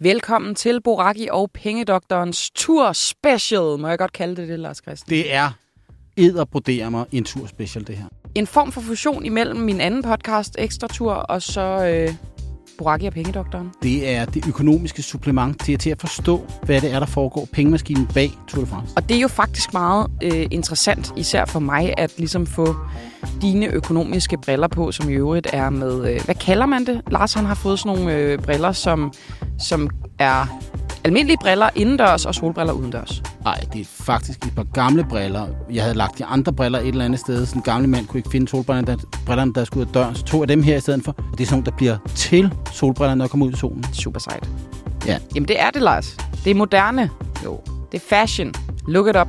Velkommen til Boraki og Pengedoktorens tur special. Må jeg godt kalde det det, Lars Christian? Det er edderbroderer mig en tur special, det her. En form for fusion imellem min anden podcast, Ekstra Tur, og så øh, Boraki og Pengedoktoren. Det er det økonomiske supplement til, til at forstå, hvad det er, der foregår pengemaskinen bag Tour de France. Og det er jo faktisk meget øh, interessant, især for mig, at ligesom få dine økonomiske briller på, som i øvrigt er med, øh, hvad kalder man det? Lars han har fået sådan nogle øh, briller, som, som er almindelige briller indendørs og solbriller udendørs. Nej, det er faktisk et par gamle briller. Jeg havde lagt de andre briller et eller andet sted. Sådan en gamle mand kunne ikke finde solbrillerne, der, brillerne, der skulle ud af døren. Så tog jeg dem her i stedet for. Og det er sådan nogle, der bliver til solbrillerne, når jeg kommer ud i solen. Super sejt. Ja. Jamen det er det, Lars. Det er moderne. Jo. Det er fashion. Look it up.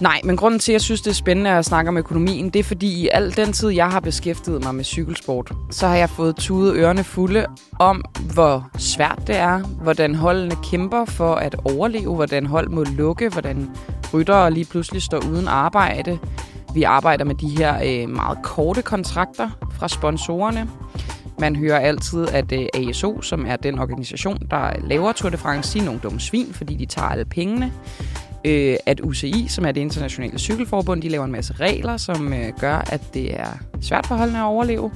Nej, men grunden til, at jeg synes, det er spændende at snakke om økonomien, det er fordi i al den tid, jeg har beskæftiget mig med cykelsport, så har jeg fået tudet ørerne fulde om, hvor svært det er, hvordan holdene kæmper for at overleve, hvordan hold må lukke, hvordan ryttere lige pludselig står uden arbejde. Vi arbejder med de her øh, meget korte kontrakter fra sponsorerne. Man hører altid, at øh, ASO, som er den organisation, der laver Tour de France, siger nogle dumme svin, fordi de tager alle pengene øh, at UCI, som er det internationale cykelforbund, de laver en masse regler, som øh, gør, at det er svært for holdene at overleve,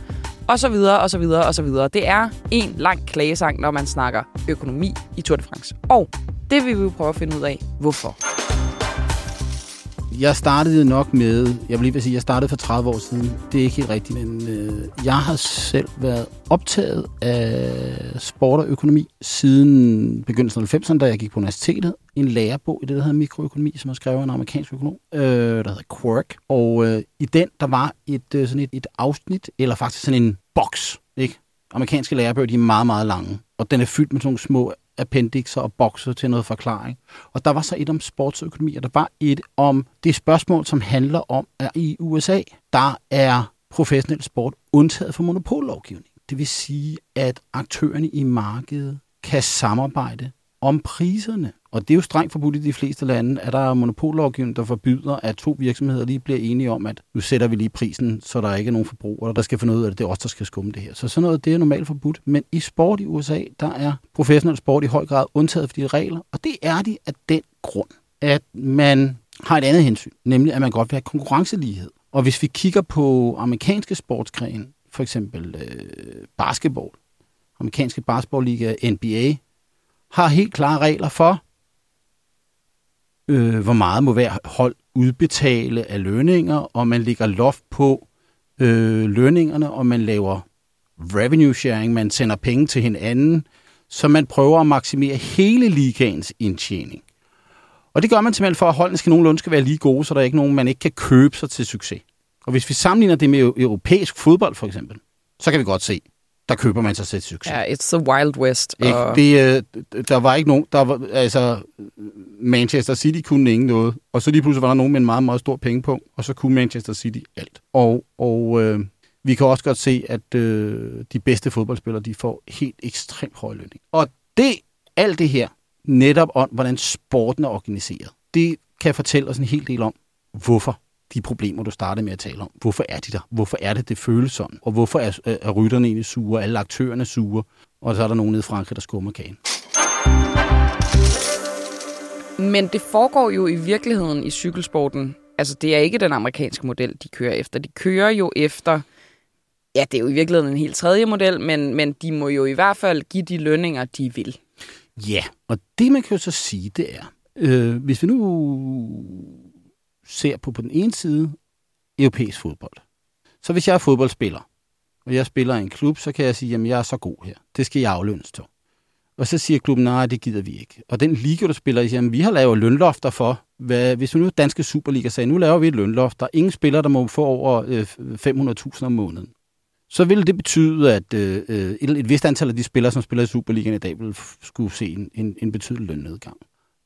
og så videre, og så videre, og så videre. Det er en lang klagesang, når man snakker økonomi i Tour de France. Og det vil vi jo prøve at finde ud af, hvorfor. Jeg startede nok med, jeg vil lige vil sige, jeg startede for 30 år siden. Det er ikke helt rigtigt, men øh, jeg har selv været optaget af sport og økonomi siden begyndelsen af 90'erne, da jeg gik på universitetet. En lærebog i det, der hedder mikroøkonomi, som er skrevet af en amerikansk økonom, øh, der hedder Quirk. Og øh, i den, der var et, øh, sådan et, et afsnit, eller faktisk sådan en boks, ikke? Amerikanske lærebøger, de er meget, meget lange. Og den er fyldt med sådan nogle små appendixer og bokser til noget forklaring. Og der var så et om sportsøkonomi, og der var et om det spørgsmål, som handler om, at i USA, der er professionel sport undtaget for monopollovgivning. Det vil sige, at aktørerne i markedet kan samarbejde om priserne. Og det er jo strengt forbudt i de fleste lande, at der er monopollovgivning, der forbyder, at to virksomheder lige bliver enige om, at nu sætter vi lige prisen, så der ikke er nogen forbrugere, der skal finde ud af, at det er os, der skal skumme det her. Så sådan noget, det er normalt forbudt. Men i sport i USA, der er professionel sport i høj grad undtaget for de regler. Og det er de af den grund, at man har et andet hensyn, nemlig at man godt vil have konkurrencelighed. Og hvis vi kigger på amerikanske sportsgrene, for eksempel øh, basketball, amerikanske basketballliga, NBA, har helt klare regler for, øh, hvor meget må hver hold udbetale af lønninger, og man lægger loft på øh, lønningerne, og man laver revenue sharing, man sender penge til hinanden, så man prøver at maksimere hele ligaens indtjening. Og det gør man simpelthen for, at holdene skal nogenlunde skal være lige gode, så der er ikke nogen, man ikke kan købe sig til succes. Og hvis vi sammenligner det med europæisk fodbold for eksempel, så kan vi godt se, der køber man sig til succes. Ja, it's the wild west. Ikke? Og... Det, øh, der var ikke nogen, der var, altså, Manchester City kunne ingen noget, og så lige pludselig var der nogen med en meget, meget stor pengepunkt, og så kunne Manchester City alt. Og, og øh, vi kan også godt se, at øh, de bedste fodboldspillere, de får helt ekstremt høj lønning. Og det, alt det her, netop om, hvordan sporten er organiseret, det kan fortælle os en hel del om, hvorfor de problemer, du startede med at tale om. Hvorfor er de der? Hvorfor er det, det føles sådan? Og hvorfor er, er rytterne egentlig sure? Alle aktørerne sure? Og så er der nogen nede i Frankrig, der skummer kagen. Men det foregår jo i virkeligheden i cykelsporten. Altså, det er ikke den amerikanske model, de kører efter. De kører jo efter... Ja, det er jo i virkeligheden en helt tredje model, men, men de må jo i hvert fald give de lønninger, de vil. Ja, og det man kan jo så sige, det er, øh, hvis vi nu ser på på den ene side europæisk fodbold. Så hvis jeg er fodboldspiller, og jeg spiller i en klub, så kan jeg sige, at jeg er så god her. Det skal jeg aflønnes til. Og så siger klubben, nej, det gider vi ikke. Og den liga, du spiller i, siger, vi har lavet lønlofter for, hvad, hvis vi nu danske Superliga sagde, nu laver vi et lønloft, der er ingen spiller, der må få over øh, 500.000 om måneden. Så ville det betyde, at øh, øh, et, et vist antal af de spillere, som spiller i Superligaen i dag, vil skulle se en, en, en betydelig lønnedgang.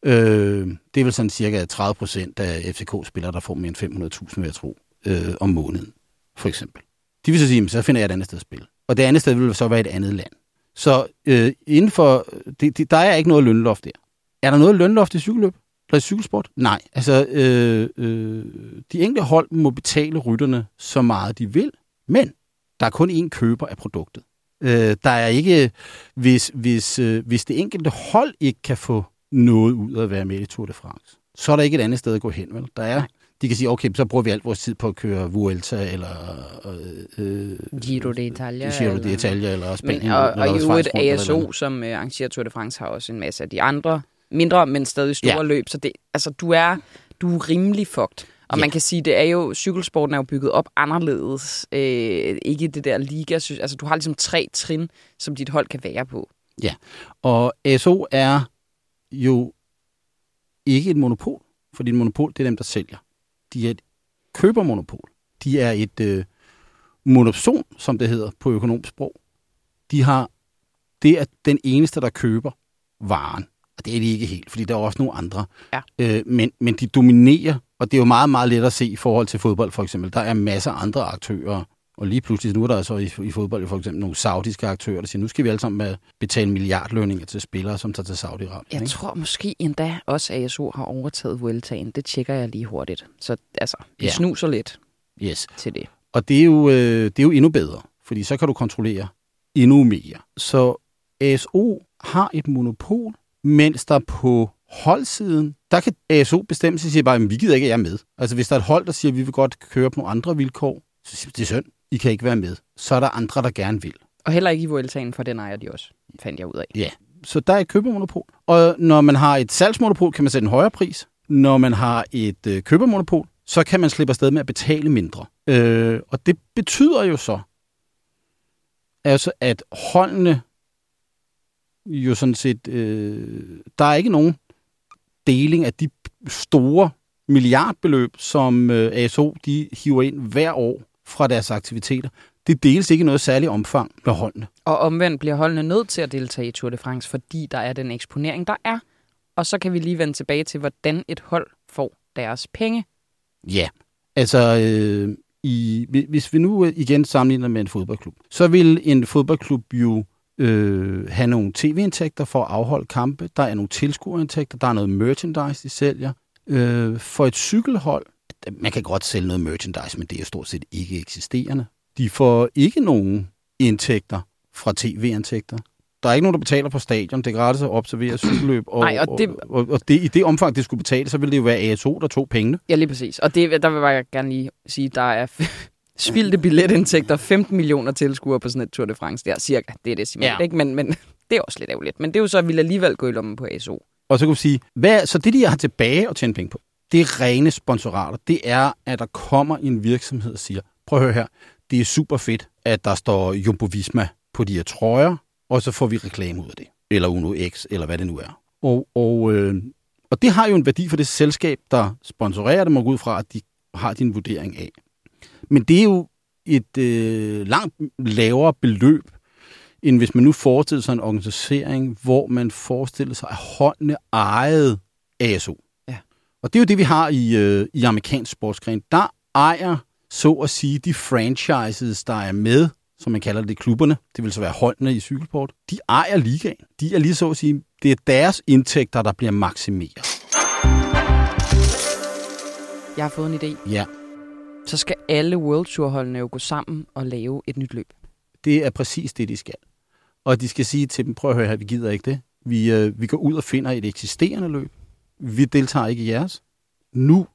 Øh, det er vel sådan cirka 30 procent af FCK-spillere, der får mere end 500.000, vil jeg tro, øh, om måneden, for eksempel. De vil så sige, så finder jeg et andet sted at spille. Og det andet sted vil så være et andet land. Så øh, inden for, det, det, der er ikke noget lønloft der. Er der noget lønloft i cykelløb? Eller i cykelsport? Nej. Altså, øh, øh, de enkelte hold må betale rytterne så meget de vil, men der er kun én køber af produktet. Øh, der er ikke, hvis, hvis, øh, hvis det enkelte hold ikke kan få noget ud af at være med i Tour de France, så er der ikke et andet sted at gå hen, vel? Der er, de kan sige, okay, så bruger vi alt vores tid på at køre Vuelta, eller øh, Giro d'Italia. Giro d'Italia, eller Spanien. Men, og, eller og i øvrigt eller ASO, som uh, arrangerer Tour de France, har også en masse af de andre mindre, men stadig store Ja. løb. Så det, altså, du er, du er rimelig fucked. Og Ja. man kan sige, det er jo, cykelsporten er jo bygget op anderledes. Øh, ikke det der liga. Altså, du har ligesom tre trin, som dit hold kan være på. Og ASO er jo ikke et monopol, fordi et monopol, det er dem, der sælger. De er et købermonopol. De er et øh, monopson, som det hedder på økonomisk sprog. De har, det er den eneste, der køber varen. Og det er de ikke helt, fordi der er også nogle andre. Ja. Øh, men, men de dominerer, og det er jo meget, meget let at se i forhold til fodbold for eksempel. Der er masser af andre aktører, og lige pludselig, nu er der så i, i fodbold for eksempel nogle saudiske aktører, der siger, nu skal vi alle sammen betale milliardlønninger til spillere, som tager til Saudi-Arabien. Jeg ikke? tror måske endda også, at ASO har overtaget Vueltaen. Det tjekker jeg lige hurtigt. Så altså, vi Ja. snuser lidt Yes. til det. Og det er, jo, øh, det er jo endnu bedre, fordi så kan du kontrollere endnu mere. Så ASO har et monopol, mens der på holdsiden, der kan ASO bestemme sig og sige bare, at vi gider ikke, at jeg er med. Altså hvis der er et hold, der siger, at vi vil godt køre på nogle andre vilkår, så siger det er synd, I kan ikke være med. Så er der andre, der gerne vil. Og heller ikke i Vueltaen, for den ejer de også, fandt jeg ud af. Ja, så der er et købermonopol. Og når man har et salgsmonopol, kan man sætte en højere pris. Når man har et øh, købermonopol, så kan man slippe afsted med at betale mindre. Øh, og det betyder jo så, altså at holdene jo sådan set, øh, der er ikke nogen deling af de store milliardbeløb, som øh, ASO de hiver ind hver år fra deres aktiviteter. Det deles ikke i noget særligt omfang med holdene. Og omvendt bliver holdene nødt til at deltage i Tour de France, fordi der er den eksponering, der er. Og så kan vi lige vende tilbage til, hvordan et hold får deres penge. Ja, altså øh, i, hvi- hvis vi nu øh, igen sammenligner med en fodboldklub, så vil en fodboldklub jo øh, have nogle tv-indtægter for at afholde kampe, der er nogle tilskuerindtægter, der er noget merchandise, de sælger. Øh, for et cykelhold, man kan godt sælge noget merchandise, men det er jo stort set ikke eksisterende. De får ikke nogen indtægter fra tv-indtægter. Der er ikke nogen, der betaler på stadion. Det er gratis at observere cykelløb. Og, Nej, og det- og, og, og det, i det omfang, det skulle betale, så ville det jo være ASO, der tog pengene. Ja, lige præcis. Og det, der vil jeg gerne lige sige, der er spildte billetindtægter, 15 millioner tilskuere på sådan et Tour de France der, cirka. Det er det, Simon, Ja. ja. ikke? Men, men det er også lidt ærgerligt. Men det er jo så, at vi alligevel gå i lommen på ASO. Og så kan vi sige, hvad, så det, de har tilbage at tjene penge på, det er rene sponsorater. Det er, at der kommer en virksomhed og siger, prøv at høre her, det er super fedt, at der står Jumbo Visma på de her trøjer, og så får vi reklame ud af det. Eller Uno X, eller hvad det nu er. Og, og, øh, og det har jo en værdi for det selskab, der sponsorerer det, må gå ud fra, at de har din vurdering af. Men det er jo et øh, langt lavere beløb, end hvis man nu forestiller sig en organisering, hvor man forestiller sig, at håndene ejede ASO. Og det er jo det, vi har i, øh, i amerikansk sportsgren. Der ejer, så at sige, de franchises, der er med, som man kalder det, klubberne, det vil så være holdene i cykelsport, de ejer ligaen. De er lige så at sige, det er deres indtægter, der bliver maksimeret. Jeg har fået en idé. Ja, Så skal alle World Tour-holdene jo gå sammen og lave et nyt løb. det er præcis det, de skal. Og de skal sige til dem, prøv at høre her, vi gider ikke det. Vi, øh, vi går ud og finder et eksisterende løb. Vi deltager ikke i jeres. Nu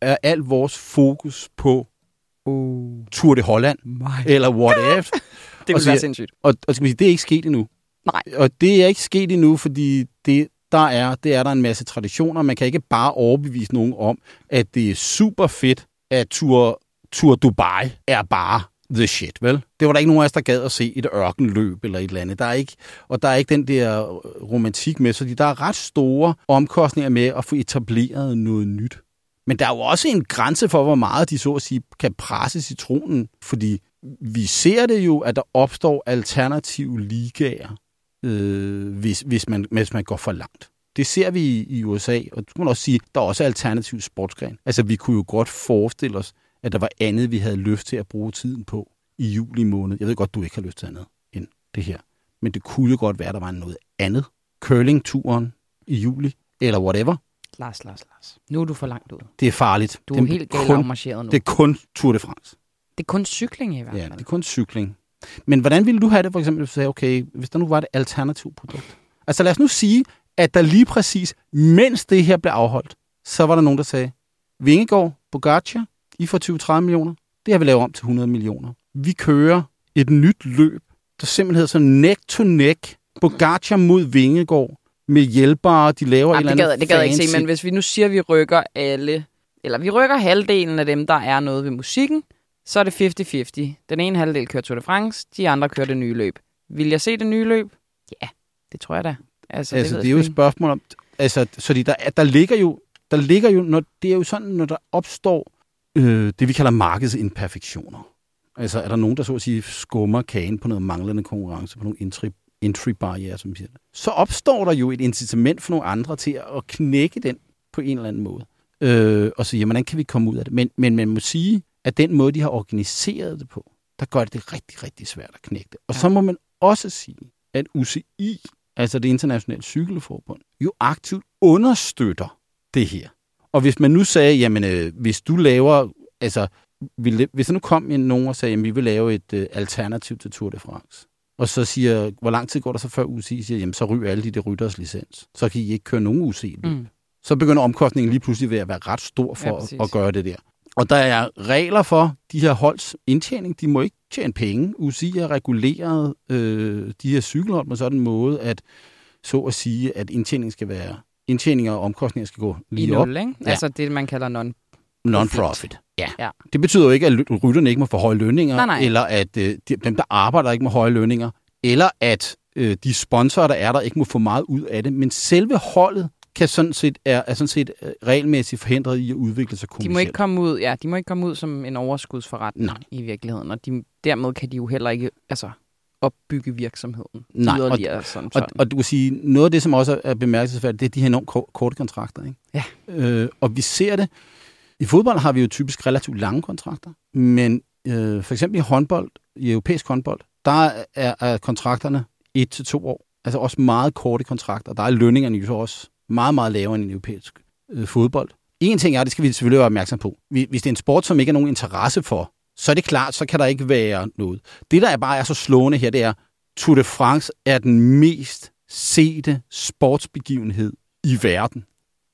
er al vores fokus på Uh, Tour de Holland, mig. eller whatever. Det og vil siger- være sindssygt. og, og skal vi sige, det er ikke sket endnu. Nej. Og det er ikke sket endnu, fordi det, der er, det er der en masse traditioner. Man kan ikke bare overbevise nogen om, at det er super fedt, at Tour, Tour Dubai er bare the shit, vel? Det var der ikke nogen af os, der gad at se et ørkenløb eller et eller andet. Der er ikke, og der er ikke den der romantik med, så der er ret store omkostninger med at få etableret noget nyt. Men der er jo også en grænse for, hvor meget de så at sige kan presse citronen, fordi vi ser det jo, at der opstår alternative ligaer, øh, hvis, hvis, man, hvis man går for langt. Det ser vi i, USA, og du kan også sige, der er også alternativ sportsgren. Altså, vi kunne jo godt forestille os, at der var andet, vi havde lyst til at bruge tiden på i juli måned. Jeg ved godt, du ikke har lyst til andet end det her. Men det kunne jo godt være, at der var noget andet. Curling-turen i juli, eller whatever. Lars, Lars, Lars. Nu er du for langt ud. Det er farligt. Du er det helt galt afmarcheret nu. Det er kun Tour de France. Det er kun cykling i hvert Ja, fald. det er kun cykling. Men hvordan ville du have det, for eksempel, hvis du sagde, okay, hvis der nu var et alternativt produkt? Altså lad os nu sige, at der lige præcis, mens det her blev afholdt, så var der nogen, der sagde, Vingegaard, Bogacar, I får 20-30 millioner. Det har vi lavet om til 100 millioner. Vi kører et nyt løb, der simpelthen hedder så neck to neck. Bogacar mod Vingegaard med hjælpere, de laver Ej, en eller det anden gad, det gad jeg ikke se, men hvis vi nu siger, at vi rykker alle, eller vi rykker halvdelen af dem, der er noget ved musikken, så er det 50-50. Den ene halvdel kører Tour de France, de andre kører det nye løb. Vil jeg se det nye løb? Ja, det tror jeg da. Altså, Altså, det er jo et spørgsmål om... Altså, så der, der ligger jo... Der ligger jo når, det er jo sådan, når der opstår øh, det, vi kalder markedsimperfektioner. Altså, er der nogen, der så at sige skummer kagen på noget manglende konkurrence, på nogle entry, entry barriere, som vi siger det. Så opstår der jo et incitament for nogle andre til at knække den på en eller anden måde. Øh, og sige, jamen, hvordan kan vi komme ud af det? Men, men man må sige, at den måde, de har organiseret det på, der gør det det rigtig, rigtig svært at knække det. Og Ja. så må man også sige, at UCI, altså det internationale cykelforbund, jo aktivt understøtter det her. Og hvis man nu sagde, jamen øh, hvis du laver, altså vil, hvis der nu kom en nogen og sagde, jamen vi vil lave et øh, alternativ til Tour de France, og så siger, hvor lang tid går der så før UCI siger, jamen så ryger alle de der rytters licens. Så kan I ikke køre nogen UCI. Mm. Så begynder omkostningen lige pludselig ved at være ret stor Ja, for præcis. at, at gøre det der. Og der er regler for de her holds indtjening. De må ikke tjene penge. UCI har reguleret øh, de her cykelhold på sådan en måde, at så at sige, at indtjening skal være indtjeninger og omkostninger skal gå I lige op. nul, ikke? Ja. Altså det, man kalder non Non-profit. Ja. Ja. Det betyder jo ikke, at rytterne ikke må få høje lønninger, Nej, nej. eller at øh, de, dem, der arbejder, ikke må høje lønninger, eller at øh, de sponsorer, der er der, ikke må få meget ud af det. Men selve holdet kan sådan set, er, er sådan set øh, regelmæssigt forhindret i at udvikle sig De kommercielt. må ikke komme ud, ja, de må ikke komme ud som en overskudsforretning Nej. i virkeligheden, og de, dermed kan de jo heller ikke altså, opbygge virksomheden Nej, og- yderligere. Sådan, Og, sådan. og du kan sige, noget af det, som også er bemærkelsesværdigt, det er de her enormt ko- korte kontrakter. Ikke? Ja. Øh, og vi ser det. I fodbold har vi jo typisk relativt lange kontrakter, men øh, for eksempel i håndbold, i europæisk håndbold, der er, er kontrakterne et til to år. Altså også meget korte kontrakter. Der er lønningerne jo så også meget, meget lavere end i europæisk øh, fodbold. En ting er, det skal vi selvfølgelig være opmærksom på. Hvis det er en sport, som ikke er nogen interesse for, så er det klart, så kan der ikke være noget. Det, der er bare er så slående her, det er, Tour de France er den mest sete sportsbegivenhed i verden.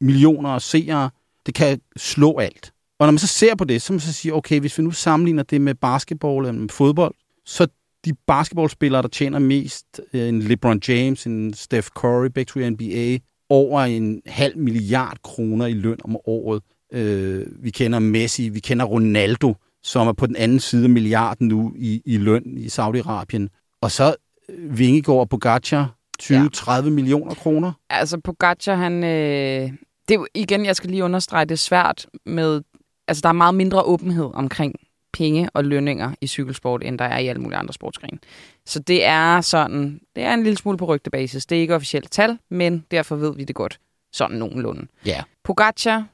Millioner af seere, det kan slå alt. Og når man så ser på det, så må man så sige, okay, hvis vi nu sammenligner det med basketball eller med fodbold, så de basketballspillere, der tjener mest, øh, en LeBron James, en Steph Curry, begge to i NBA, over en halv milliard kroner i løn om året. Øh, vi kender Messi, vi kender Ronaldo, som er på den anden side af milliarden nu i, i løn i Saudi-Arabien. Og så øh, Vingegaard og Pogacar, 20-30 millioner kroner. Altså, Pogacar, han... Øh, det er jo, igen, jeg skal lige understrege, det er svært med... Altså, der er meget mindre åbenhed omkring penge og lønninger i cykelsport, end der er i alle mulige andre sportsgrene. Så det er sådan... Det er en lille smule på rygtebasis. Det er ikke officielt tal, men derfor ved vi det godt. Sådan nogenlunde. Ja. Pogacar,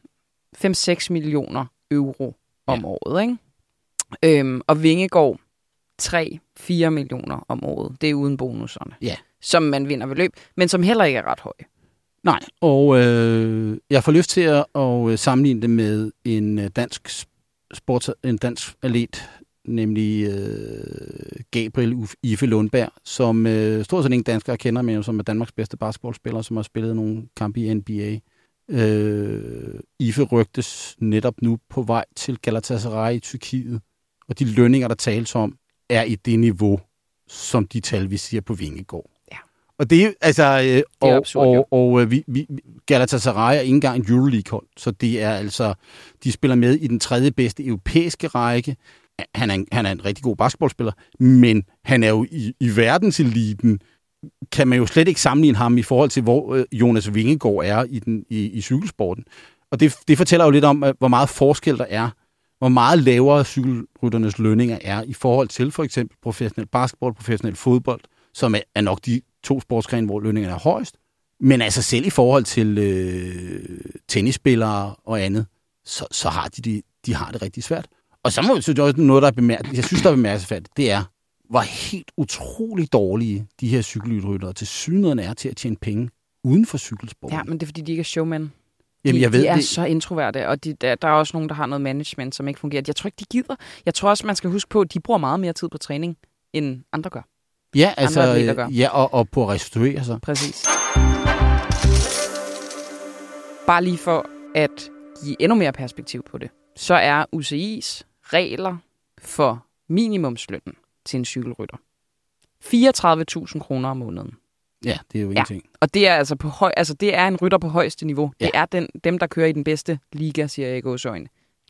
5-6 millioner euro om Ja. året, ikke? Øhm, og Vingegaard, 3-4 millioner om året. Det er uden bonuserne. Ja. Som man vinder ved løb, men som heller ikke er ret høje. Nej, og øh, jeg får lyst til at, at øh, sammenligne det med en øh, dansk sports, en dansk atlet, nemlig øh, Gabriel Uf- Ife Lundberg, som øh, stort set ingen danskere kender, men som er Danmarks bedste basketballspiller, som har spillet nogle kampe i NBA. Øh, Ife rygtes netop nu på vej til Galatasaray i Tyrkiet, og de lønninger, der tales om, er i det niveau, som de tal, vi siger på Vingegaard. Ja. Og det er altså, øh, er og, absurd, jo. og, og øh, vi, vi, Galatasaray er ikke engang et Euroleague-hold, så det er altså, de spiller med i den tredje bedste europæiske række. Han er en, han er en rigtig god basketballspiller, men han er jo i, i verdenseliten, kan man jo slet ikke sammenligne ham i forhold til, hvor øh, Jonas Vingegaard er i, den, i, i cykelsporten. Og det, det fortæller jo lidt om, øh, hvor meget forskel der er, hvor meget lavere cykelrytternes lønninger er i forhold til for eksempel professionel basketball, professionel fodbold, som er, nok de to sportsgrene, hvor lønningerne er højst. Men altså selv i forhold til øh, tennisspillere og andet, så, så har de, de, de har det rigtig svært. Og så må jeg synes også noget, der er bemærket, jeg synes, der er bemærkelsesværdigt, det er, hvor helt utrolig dårlige de her cykelryttere til synligheden er til at tjene penge uden for cykelsporten. Ja, men det er, fordi de ikke er showmen. Jamen, de, jeg ved de er det. så introverte, og de, der, der er også nogen, der har noget management, som ikke fungerer. Jeg tror ikke, de gider. Jeg tror også, man skal huske på, at de bruger meget mere tid på træning, end andre gør. Ja, altså, atleter gør. ja og, og på at restituere sig. Præcis. Bare lige for at give endnu mere perspektiv på det, så er UCI's regler for minimumslønnen til en cykelrytter 34.000 kroner om måneden. Ja, det er jo ingenting. Og det er altså på høj, altså det er en rytter på højeste niveau. Ja. Det er den, dem, der kører i den bedste liga, siger jeg i gåsøjne.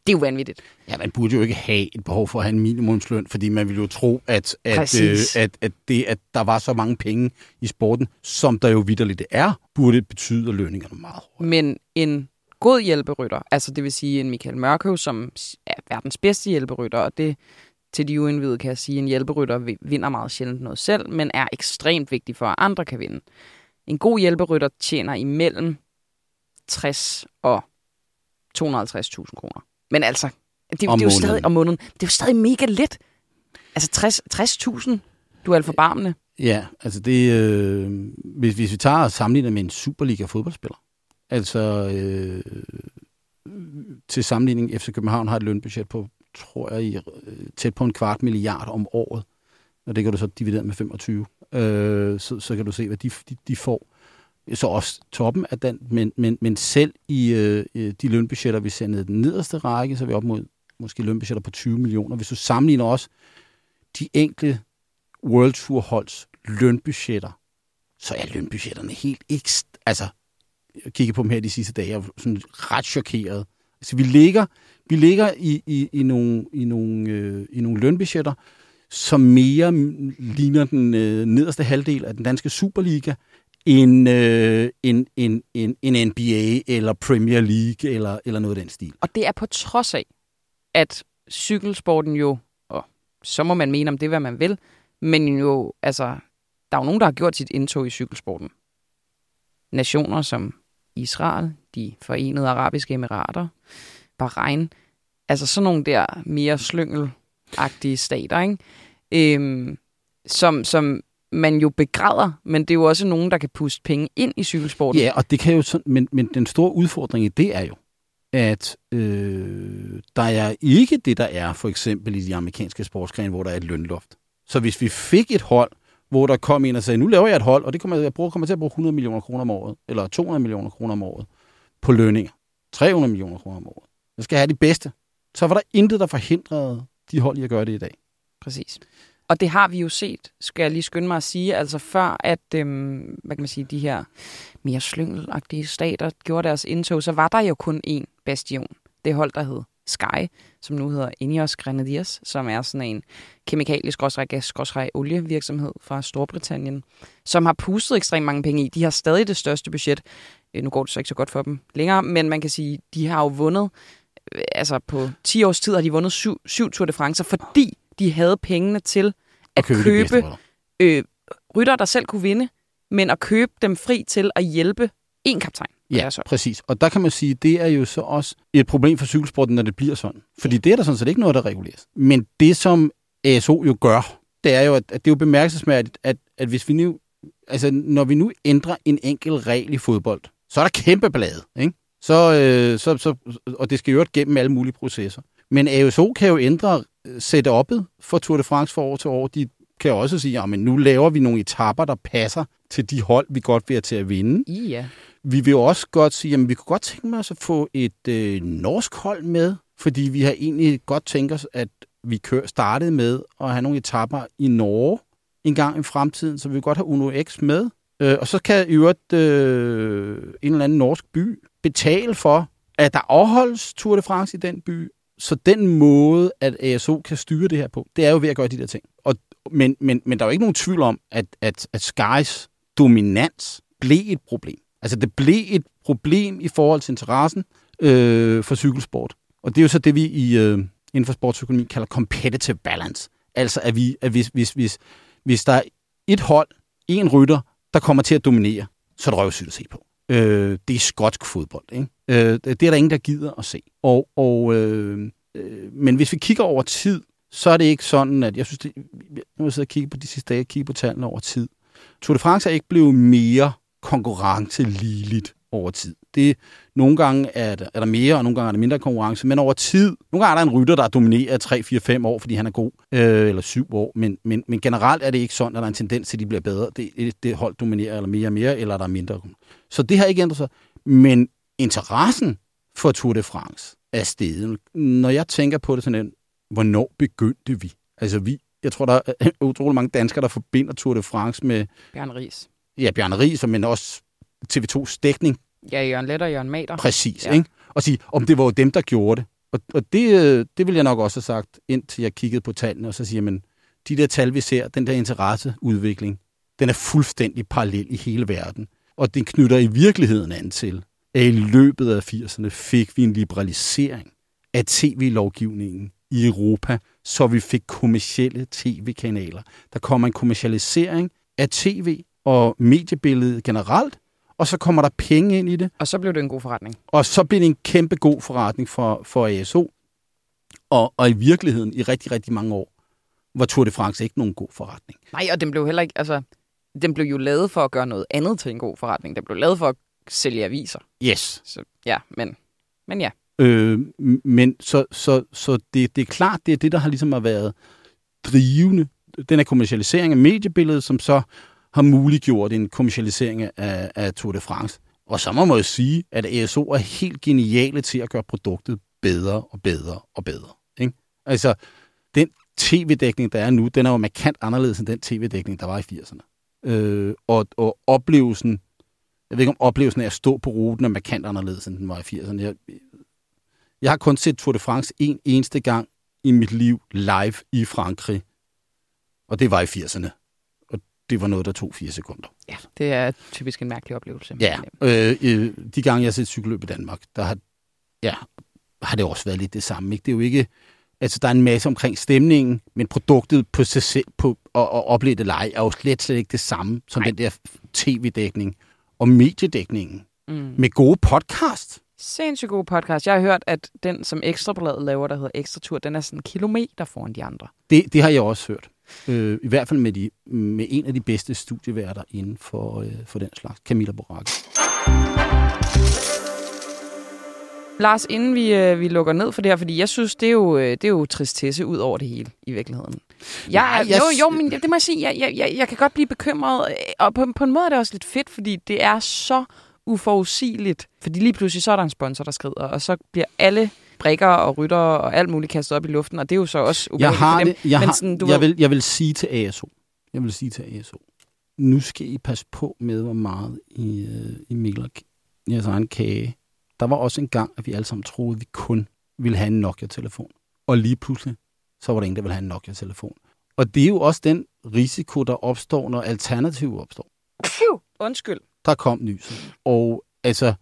Det er jo vanvittigt. Ja, man burde jo ikke have et behov for at have en minimumsløn, fordi man ville jo tro, at, at, øh, at, at det, at der var så mange penge i sporten, som der jo vidderligt er, burde betyde, at lønningerne er meget høje. Men en god hjælperytter, altså det vil sige en Michael Mørkøv, som er verdens bedste hjælperytter, og det til de uindvidede kan jeg sige, at en hjælperytter vi- vinder meget sjældent noget selv, men er ekstremt vigtig for, at andre kan vinde. En god hjælperytter tjener imellem 60 og 250.000 kroner. Men altså, det, det er jo stadig om måneden. Det er jo stadig mega let. Altså 60 60.000, du er alt for barmende. Ja, altså det, øh, hvis, hvis vi tager og sammenligner med en Superliga-fodboldspiller, altså øh, til sammenligning, FC København har et lønbudget på, tror jeg, i, øh, tæt på en kvart milliard om året, og det kan du så dividere med 25, øh, så, så kan du se, hvad de, de, de får. Så også toppen af den, men, men, men selv i øh, øh, de lønbudgetter, vi ser ned i den nederste række, så er vi op mod måske lønbudgetter på 20 millioner. Hvis du sammenligner også de enkelte World Tour holds lønbudgetter, så er lønbudgetterne helt ekst... Altså, jeg kigger på dem her de sidste dage, jeg er sådan ret chokeret. Altså, vi ligger, vi ligger i, i, i, nogle, i, nogle, øh, i nogle lønbudgetter, som mere ligner den øh, nederste halvdel af den danske Superliga, end, øh, en, en, en, en NBA eller Premier League eller, eller noget af den stil. Og det er på trods af, at cykelsporten jo, og så må man mene om det, hvad man vil, men jo, altså, der er jo nogen, der har gjort sit indtog i cykelsporten. Nationer som Israel, de forenede arabiske emirater, Bahrain, altså sådan nogle der mere slyngelagtige stater, ikke? Øhm, som, som man jo begræder, men det er jo også nogen, der kan puste penge ind i cykelsporten. Ja, og det kan jo sådan, men, men den store udfordring i det er jo, at øh, der er ikke det, der er for eksempel i de amerikanske sportsgrene, hvor der er et lønloft. Så hvis vi fik et hold, hvor der kom en og sagde, nu laver jeg et hold, og det kommer, jeg bruger, kommer til at bruge 100 millioner kroner om året, eller 200 millioner kroner om året, på lønninger, 300 millioner kroner om året. Jeg skal have de bedste. Så var der intet, der forhindrede de hold i at gøre det i dag. Præcis. Og det har vi jo set, skal jeg lige skynde mig at sige, altså før at, øhm, hvad kan man sige, de her mere slyngelagtige stater gjorde deres indtog, så var der jo kun én bastion. Det hold, der hed Sky, som nu hedder Ineos Grenadiers, som er sådan en kemikalisk gas olievirksomhed fra Storbritannien, som har pustet ekstremt mange penge i. De har stadig det største budget. Øh, Nu går det så ikke så godt for dem længere, men man kan sige, de har jo vundet, altså på 10 års tid har de vundet syv, syv Tour de France, fordi de havde pengene til at købe købe, øh, rytter, der selv kunne vinde, men at købe dem fri til at hjælpe en kaptajn. Ja, præcis. Og der kan man sige, det er jo så også et problem for cykelsporten, når det bliver sådan. Fordi det er der sådan set ikke noget, der reguleres. Men det, som ASO jo gør, det er jo, at, at det er jo bemærkelsesværdigt, at, at hvis vi nu, altså når vi nu ændrer en enkelt regel i fodbold, så er der kæmpe blade, ikke? Så, øh, så, så, og det skal jo gennem alle mulige processer. Men ASO kan jo ændre øh, setup'et for Tour de France fra år til år. De kan også sige, at nu laver vi nogle etapper, der passer til de hold, vi godt vil have til at vinde. Ja. Vi vil jo også godt sige, at vi kunne godt tænke os at få et øh, norsk hold med, fordi vi har egentlig godt tænkt os, at vi kør, startede med at have nogle etapper i Norge en gang i fremtiden, så vi vil godt have Uno X med. Øh, og så kan i øvrigt øh, en eller anden norsk by betale for, at der afholdes Tour de France i den by. Så den måde, at ASO kan styre det her på, det er jo ved at gøre de der ting. Og, men, men, men der er jo ikke nogen tvivl om, at, at, at Skys dominans blev et problem. Altså det blev et problem i forhold til interessen øh, for cykelsport. Og det er jo så det, vi i, øh, inden for sportsøkonomi kalder competitive balance. Altså at, vi, at hvis, hvis, hvis, hvis der er et hold, en rytter, der kommer til at dominere, så er det røvsygt at se på. Øh, det er skotsk fodbold. Ikke? Øh, det er der ingen, der gider at se. Og, og, øh, øh, men hvis vi kigger over tid, så er det ikke sådan, at jeg synes, det, nu har jeg siddet og kigget på de sidste dage, kigge på tallene over tid. Tour de France er ikke blevet mere konkurrenceligeligt over tid det, nogle gange er der, er der mere, og nogle gange er der mindre konkurrence, men over tid, nogle gange er der en rytter, der dominerer 3, 4, 5 år, fordi han er god, øh, eller 7 år, men, men, men generelt er det ikke sådan, at der er en tendens til, at de bliver bedre. Det, det hold dominerer eller mere og mere, eller der er mindre. Så det har ikke ændret sig. Men interessen for Tour de France er steget. Når jeg tænker på det sådan, hvornår begyndte vi? Altså vi, jeg tror, der er utrolig mange danskere, der forbinder Tour de France med... Bjørn Ries. Ja, Bjørn Ries, men også TV2's dækning. Ja, Jørgen Let og Jørgen Mater. Præcis, ja. ikke? Og sige, om det var jo dem, der gjorde det. Og, og det, øh, det vil jeg nok også have sagt, indtil jeg kiggede på tallene, og så siger men de der tal, vi ser, den der interesseudvikling, den er fuldstændig parallel i hele verden. Og den knytter i virkeligheden an til, at i løbet af 80'erne fik vi en liberalisering af tv-lovgivningen i Europa, så vi fik kommercielle tv-kanaler. Der kommer en kommercialisering af tv og mediebilledet generelt, og så kommer der penge ind i det. Og så blev det en god forretning. Og så blev det en kæmpe god forretning for, for ASO. Og, og i virkeligheden, i rigtig, rigtig mange år, var Tour de France ikke nogen god forretning. Nej, og den blev heller ikke, altså, den blev jo lavet for at gøre noget andet til en god forretning. Den blev lavet for at sælge aviser. Yes. Så ja, men, men ja. Øh, men så, så, så det, det er klart, det er det, der har ligesom har været drivende. Den her kommercialisering af mediebilledet, som så har muliggjort en kommercialisering af, af Tour de France. Og så må man jo sige, at ASO er helt geniale til at gøre produktet bedre og bedre og bedre. Ikke? Altså, den tv-dækning, der er nu, den er jo markant anderledes end den tv-dækning, der var i 80'erne. Øh, og, og oplevelsen, jeg ved ikke om oplevelsen af at stå på ruten er markant anderledes, end den var i 80'erne. Jeg, jeg har kun set Tour de France en eneste gang i mit liv live i Frankrig. Og det var i 80'erne. Det var noget, der tog fire sekunder. Ja, det er typisk en mærkelig oplevelse. Ja, øh, øh, de gange jeg har set cykelløb i Danmark, der har, ja, har det også været lidt det samme. Ikke? Det er jo ikke, altså der er en masse omkring stemningen, men produktet på sig selv, på, og, og opleve det leg, er jo slet, slet ikke det samme som Nej. den der tv-dækning og mediedækningen mm. med gode podcast. Sindssygt god podcast. Jeg har hørt, at den, som Ekstrabladet laver, der hedder Ekstra Tur, den er sådan en kilometer foran de andre. Det, det har jeg også hørt. Øh, I hvert fald med, de, med en af de bedste studieværter inden for, øh, for den slags, Camilla Boracke. Lars, inden vi, øh, vi lukker ned for det her, fordi jeg synes, det er jo, øh, det er jo tristesse ud over det hele i virkeligheden. Jeg, Nej, jeg... Jo, jo, men det må jeg sige, jeg, jeg, jeg, jeg kan godt blive bekymret, øh, og på, på en måde er det også lidt fedt, fordi det er så uforudsigeligt. Fordi lige pludselig så er der en sponsor, der skrider, og så bliver alle brikker og rytter og alt muligt kastet op i luften, og det er jo så også jeg har for dem. Det, jeg, Men sådan, du jeg, vil, jeg vil sige til ASO, jeg vil sige til ASO, nu skal I passe på med, hvor meget I, uh, I mikler jeres egen kage. Der var også en gang, at vi alle sammen troede, at vi kun ville have en Nokia-telefon. Og lige pludselig, så var der ingen, der ville have en Nokia-telefon. Og det er jo også den risiko, der opstår, når alternativer opstår. Undskyld. Der kom nyset. Og altså,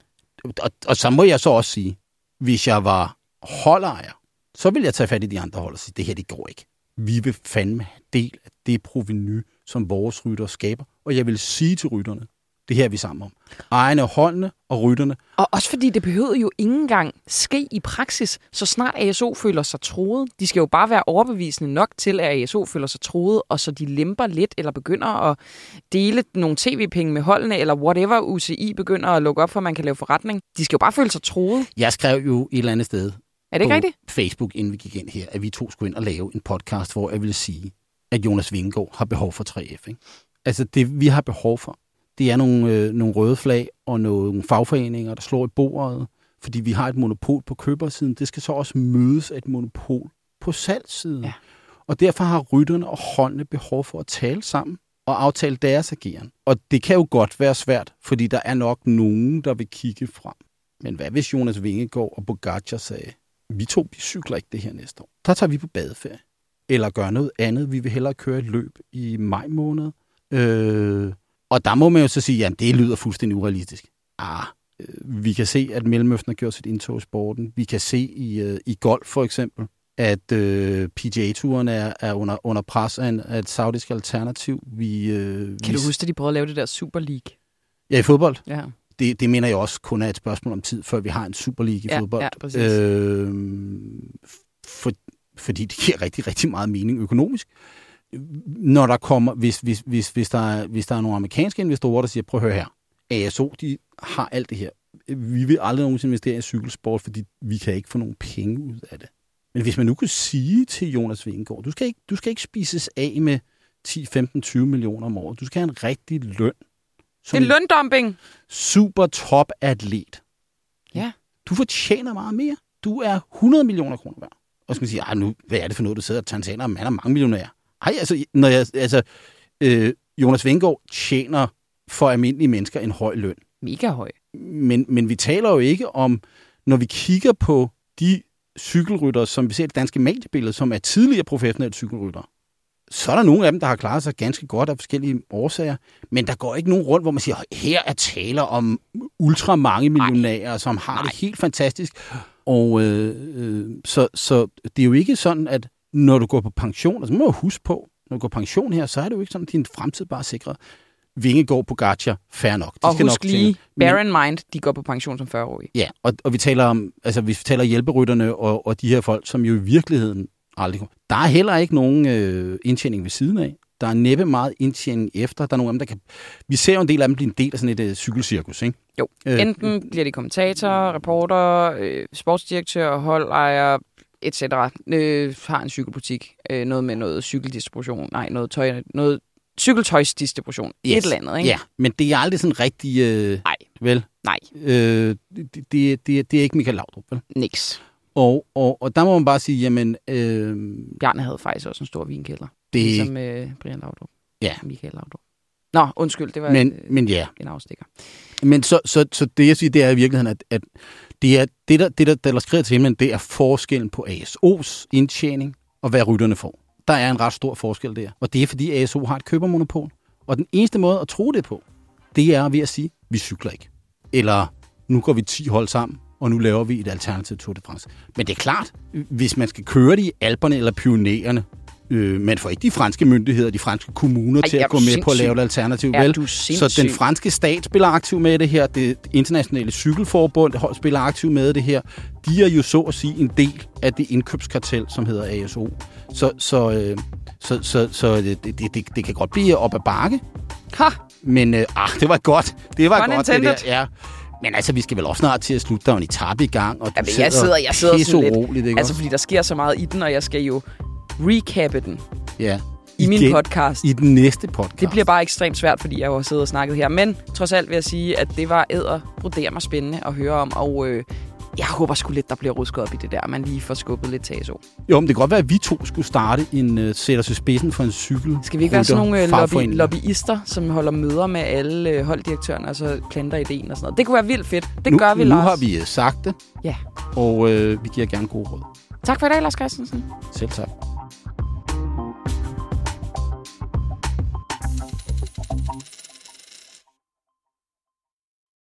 og, og så må jeg så også sige, hvis jeg var holdejer, så vil jeg tage fat i de andre hold og sige, det her, det går ikke. Vi vil fandme have del af det proveny, som vores rytter skaber. Og jeg vil sige til rytterne, det her er vi sammen om. Ejerne holdene og rytterne. Og også fordi det behøver jo ikke engang ske i praksis, så snart ASO føler sig troet. De skal jo bare være overbevisende nok til, at ASO føler sig troet, og så de lemper lidt, eller begynder at dele nogle tv-penge med holdene, eller whatever UCI begynder at lukke op for, at man kan lave forretning. De skal jo bare føle sig troet. Jeg skrev jo et eller andet sted er det ikke rigtigt? Facebook, inden vi gik ind her, at vi to skulle ind og lave en podcast, hvor jeg ville sige, at Jonas Vingegaard har behov for 3F. Ikke? Altså det, vi har behov for, det er nogle, øh, nogle røde flag og nogle fagforeninger, der slår i bordet, fordi vi har et monopol på købersiden. Det skal så også mødes af et monopol på salgssiden. Ja. Og derfor har rytterne og holdene behov for at tale sammen og aftale deres ageren. Og det kan jo godt være svært, fordi der er nok nogen, der vil kigge frem. Men hvad hvis Jonas Vingegaard og Bogacar sagde, vi to vi cykler ikke det her næste år. Der tager vi på badeferie. Eller gør noget andet. Vi vil hellere køre et løb i maj måned. Øh, og der må man jo så sige, at det lyder fuldstændig urealistisk. Ah, øh, vi kan se, at Mellemøsten har gjort sit indtog i sporten. Vi kan se i, øh, i golf for eksempel, at øh, PGA-turen er, er under, under pres af, en, af et saudisk alternativ. Vi, øh, kan vi... du huske, at de prøvede at lave det der Super League? Ja, i fodbold. Ja. Det, det mener jeg også kun er et spørgsmål om tid, før vi har en Super League i ja, fodbold. Ja, præcis. øh, for, fordi det giver rigtig, rigtig meget mening økonomisk når der kommer, hvis, hvis, hvis, hvis, der er, hvis der er nogle amerikanske investorer, der siger, prøv at høre her, ASO, de har alt det her. vi vil aldrig nogensinde investere i cykelsport, fordi vi kan ikke få nogen penge ud af det. Men hvis man nu kunne sige til Jonas Vingegaard, du skal ikke, du skal ikke spises af med 10, 15, 20 millioner om året. Du skal have en rigtig løn. Det er løndumping. Super top atlet. Ja. Du fortjener meget mere. Du er 100 millioner kroner værd. Og så kan man sige, nu, hvad er det for noget, du sidder og tager Man er mange millionærer. Ej, altså, når jeg, altså øh, Jonas Vingård tjener for almindelige mennesker en høj løn. Mega høj. Men, men vi taler jo ikke om, når vi kigger på de cykelrytter, som vi ser i det danske mediebillede, som er tidligere professionelle cykelrytter, så er der nogle af dem, der har klaret sig ganske godt af forskellige årsager, men der går ikke nogen rundt, hvor man siger, her er taler om ultra mange millionærer, som har Nej. det helt fantastisk. Og øh, øh, så, så det er jo ikke sådan, at når du går på pension, altså må du huske på, når du går på pension her, så er det jo ikke sådan, at din fremtid bare er sikret. går på Gacha, fair nok. De og skal husk nok lige, bear in mind, de går på pension som 40-årige. Ja, og, og vi taler om, altså vi taler hjælperytterne og, og de her folk, som jo i virkeligheden aldrig. Der er heller ikke nogen øh, indtjening ved siden af. Der er næppe meget indtjening efter. Der er nogle af dem, der kan... Vi ser jo en del af dem blive en del af sådan et uh, cykelcirkus, ikke? Jo. Øh, Enten bliver de kommentatorer, reporter, øh, sportsdirektør, holdejer, etc. Øh, har en cykelbutik. Øh, noget med noget cykeldistribution. Nej, noget tøj, noget cykeltøjsdistribution. Yes. Et eller andet, ikke? Ja, men det er aldrig sådan rigtig... Øh, Nej. Vel? Nej. Øh, det, det, det, det er ikke Michael Laudrup, vel? Niks. Og, og, og der må man bare sige, jamen... Øh, Bjarne havde faktisk også en stor vinkælder. Det... Ligesom øh, Brian Laudrup. Ja. Michael Laudrup. Nå, undskyld, det var men, et, men ja. en afstikker. Men så, så, så det, jeg siger, det er i virkeligheden, at, at det, er, det, der, det der, der skriver til himlen, det er forskellen på ASO's indtjening og hvad rytterne får. Der er en ret stor forskel der. Og det er, fordi ASO har et købermonopol. Og den eneste måde at tro det på, det er ved at sige, vi cykler ikke. Eller nu går vi 10 hold sammen, og nu laver vi et alternativ Tour de France. Men det er klart, hvis man skal køre det i Alperne eller Pionererne, Øh, man får ikke de franske myndigheder, de franske kommuner Ej, til at gå med sindssyg. på at lave et alternativ. Er vel? Så den franske stat spiller aktiv med det her, det internationale cykelforbund spiller aktiv med det her. De er jo så at sige en del af det indkøbskartel, som hedder ASO. Så, så, øh, så, så, så det, det, det, det kan godt blive op ad bakke. Ha! Men øh, ah, det var godt. Det var Fun godt, intended. det der. Ja. Men altså, vi skal vel også snart til at slutte. Der er en etape i gang, og du Jamen, jeg sidder, jeg sidder sådan lidt. Roligt, ikke altså, fordi der sker så meget i den, og jeg skal jo recappe den. Ja. I min podcast. I den næste podcast. Det bliver bare ekstremt svært, fordi jeg jo har siddet og snakket her. Men trods alt vil jeg sige, at det var æder, broder mig spændende at høre om. Og øh, jeg håber sgu lidt, der bliver rusket op i det der, man lige får skubbet lidt til ASO. Jo, men det kan godt være, at vi to skulle starte en uh, sætter sig spidsen for en cykel. Skal vi ikke være sådan nogle uh, lobby, lobbyister, som holder møder med alle uh, holddirektørerne, og så planter ideen og sådan noget? Det kunne være vildt fedt. Det nu, gør vi, nu Lars. Nu har vi sagt det. Ja. Og uh, vi giver gerne gode råd. Tak for i dag, Lars Christensen. Selv tak.